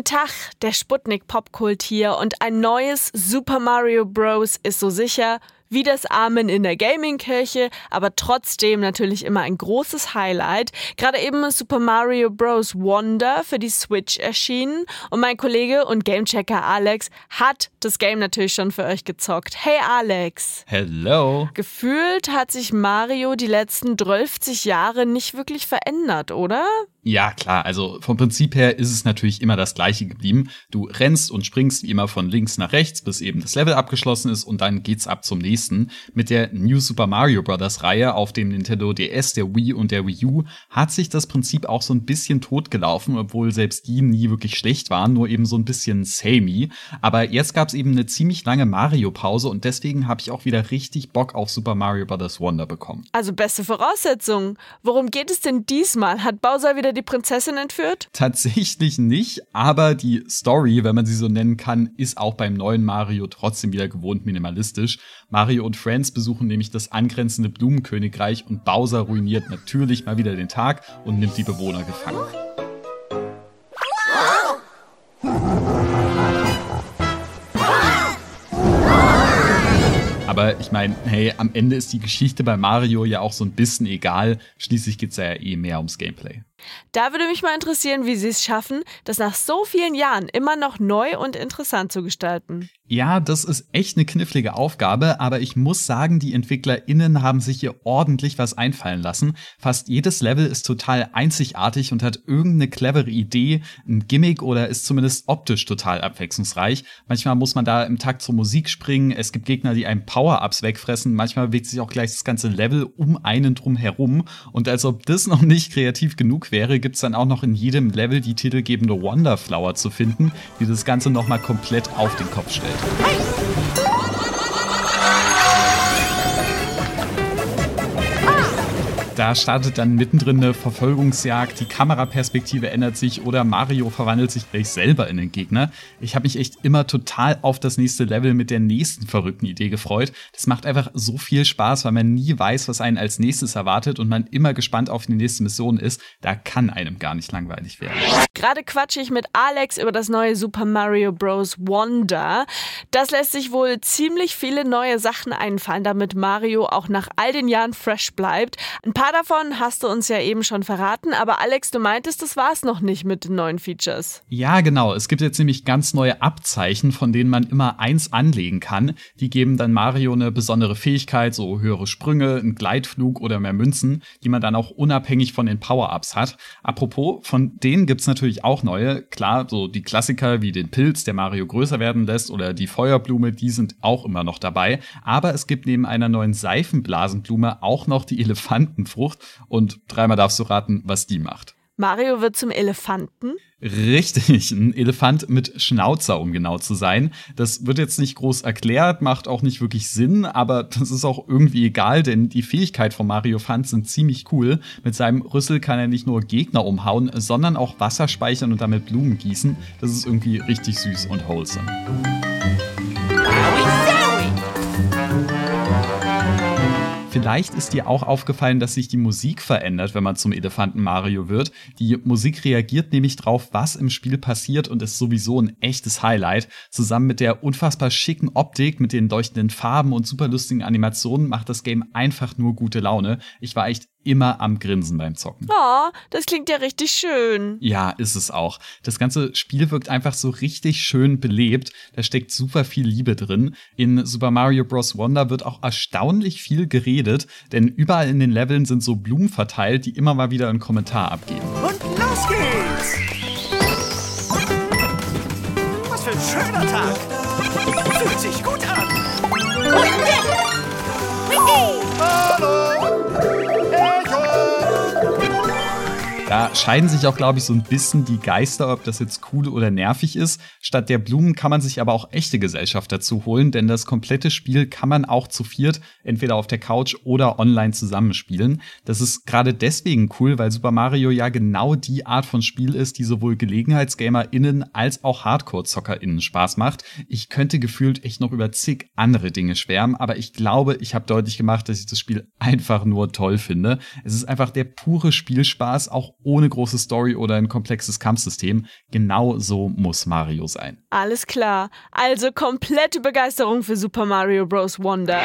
Guten Tag, der Sputnik Popkult hier und ein neues Super Mario Bros. ist so sicher wie das Amen in der Gaming-Kirche, aber trotzdem natürlich immer ein großes Highlight. Gerade eben ist Super Mario Bros. Wonder für die Switch erschienen und mein Kollege und Gamechecker Alex hat das Game natürlich schon für euch gezockt. Hey Alex! Hello! Gefühlt hat sich Mario die letzten 12 Jahre nicht wirklich verändert, oder? Ja, klar. Also vom Prinzip her ist es natürlich immer das gleiche geblieben. Du rennst und springst wie immer von links nach rechts, bis eben das Level abgeschlossen ist und dann geht's ab zum nächsten. Mit der New Super Mario Bros. Reihe auf dem Nintendo DS, der Wii und der Wii U hat sich das Prinzip auch so ein bisschen totgelaufen, obwohl selbst die nie wirklich schlecht waren, nur eben so ein bisschen samey. Aber jetzt gab's eben eine ziemlich lange Mario-Pause und deswegen habe ich auch wieder richtig Bock auf Super Mario Bros. Wonder bekommen. Also beste Voraussetzungen. Worum geht es denn diesmal? Hat Bowser wieder die Prinzessin entführt? Tatsächlich nicht, aber die Story, wenn man sie so nennen kann, ist auch beim neuen Mario trotzdem wieder gewohnt minimalistisch. Mario und Friends besuchen nämlich das angrenzende Blumenkönigreich und Bowser ruiniert natürlich mal wieder den Tag und nimmt die Bewohner gefangen. Aber ich meine, hey, am Ende ist die Geschichte bei Mario ja auch so ein bisschen egal. Schließlich geht's ja eh mehr ums Gameplay. Da würde mich mal interessieren, wie Sie es schaffen, das nach so vielen Jahren immer noch neu und interessant zu gestalten. Ja, das ist echt eine knifflige Aufgabe, aber ich muss sagen, die EntwicklerInnen haben sich hier ordentlich was einfallen lassen. Fast jedes Level ist total einzigartig und hat irgendeine clevere Idee, ein Gimmick oder ist zumindest optisch total abwechslungsreich. Manchmal muss man da im Takt zur Musik springen, es gibt Gegner, die einem Power-Ups wegfressen, manchmal bewegt sich auch gleich das ganze Level um einen drum herum. Und als ob das noch nicht kreativ genug wäre, gibt's dann auch noch in jedem Level die titelgebende Wonderflower zu finden, die das Ganze nochmal komplett auf den Kopf stellt. 嘿 Da startet dann mittendrin eine Verfolgungsjagd, die Kameraperspektive ändert sich oder Mario verwandelt sich gleich selber in den Gegner. Ich habe mich echt immer total auf das nächste Level mit der nächsten verrückten Idee gefreut. Das macht einfach so viel Spaß, weil man nie weiß, was einen als nächstes erwartet und man immer gespannt auf die nächste Mission ist. Da kann einem gar nicht langweilig werden. Gerade quatsche ich mit Alex über das neue Super Mario Bros. Wonder. Das lässt sich wohl ziemlich viele neue Sachen einfallen, damit Mario auch nach all den Jahren fresh bleibt. Ein paar davon hast du uns ja eben schon verraten, aber Alex, du meintest, das war es noch nicht mit den neuen Features. Ja, genau. Es gibt jetzt nämlich ganz neue Abzeichen, von denen man immer eins anlegen kann. Die geben dann Mario eine besondere Fähigkeit, so höhere Sprünge, einen Gleitflug oder mehr Münzen, die man dann auch unabhängig von den Power-Ups hat. Apropos, von denen gibt's natürlich auch neue. Klar, so die Klassiker wie den Pilz, der Mario größer werden lässt, oder die Feuerblume, die sind auch immer noch dabei. Aber es gibt neben einer neuen Seifenblasenblume auch noch die Elefanten Frucht und dreimal darfst du raten, was die macht. Mario wird zum Elefanten? Richtig, ein Elefant mit Schnauzer, um genau zu sein. Das wird jetzt nicht groß erklärt, macht auch nicht wirklich Sinn, aber das ist auch irgendwie egal, denn die Fähigkeit von Mario Fant sind ziemlich cool. Mit seinem Rüssel kann er nicht nur Gegner umhauen, sondern auch Wasser speichern und damit Blumen gießen. Das ist irgendwie richtig süß und wholesome. Vielleicht ist dir auch aufgefallen, dass sich die Musik verändert, wenn man zum Elefanten Mario wird. Die Musik reagiert nämlich drauf, was im Spiel passiert und ist sowieso ein echtes Highlight. Zusammen mit der unfassbar schicken Optik, mit den leuchtenden Farben und super lustigen Animationen macht das Game einfach nur gute Laune. Ich war echt immer am Grinsen beim Zocken. Oh, das klingt ja richtig schön. Ja, ist es auch. Das ganze Spiel wirkt einfach so richtig schön belebt. Da steckt super viel Liebe drin. In Super Mario Bros. Wonder wird auch erstaunlich viel geredet, denn überall in den Leveln sind so Blumen verteilt, die immer mal wieder einen Kommentar abgeben. Und los geht's! Was für ein schöner Tag! Da scheiden sich auch, glaube ich, so ein bisschen die Geister, ob das jetzt cool oder nervig ist. Statt der Blumen kann man sich aber auch echte Gesellschaft dazu holen, denn das komplette Spiel kann man auch zu viert entweder auf der Couch oder online zusammenspielen. Das ist gerade deswegen cool, weil Super Mario ja genau die Art von Spiel ist, die sowohl GelegenheitsgamerInnen als auch Hardcore-ZockerInnen Spaß macht. Ich könnte gefühlt echt noch über zig andere Dinge schwärmen, aber ich glaube, ich habe deutlich gemacht, dass ich das Spiel einfach nur toll finde. Es ist einfach der pure Spielspaß, auch ohne große Story oder ein komplexes Kampfsystem. Genau so muss Mario sein. Alles klar. Also komplette Begeisterung für Super Mario Bros. Wonder.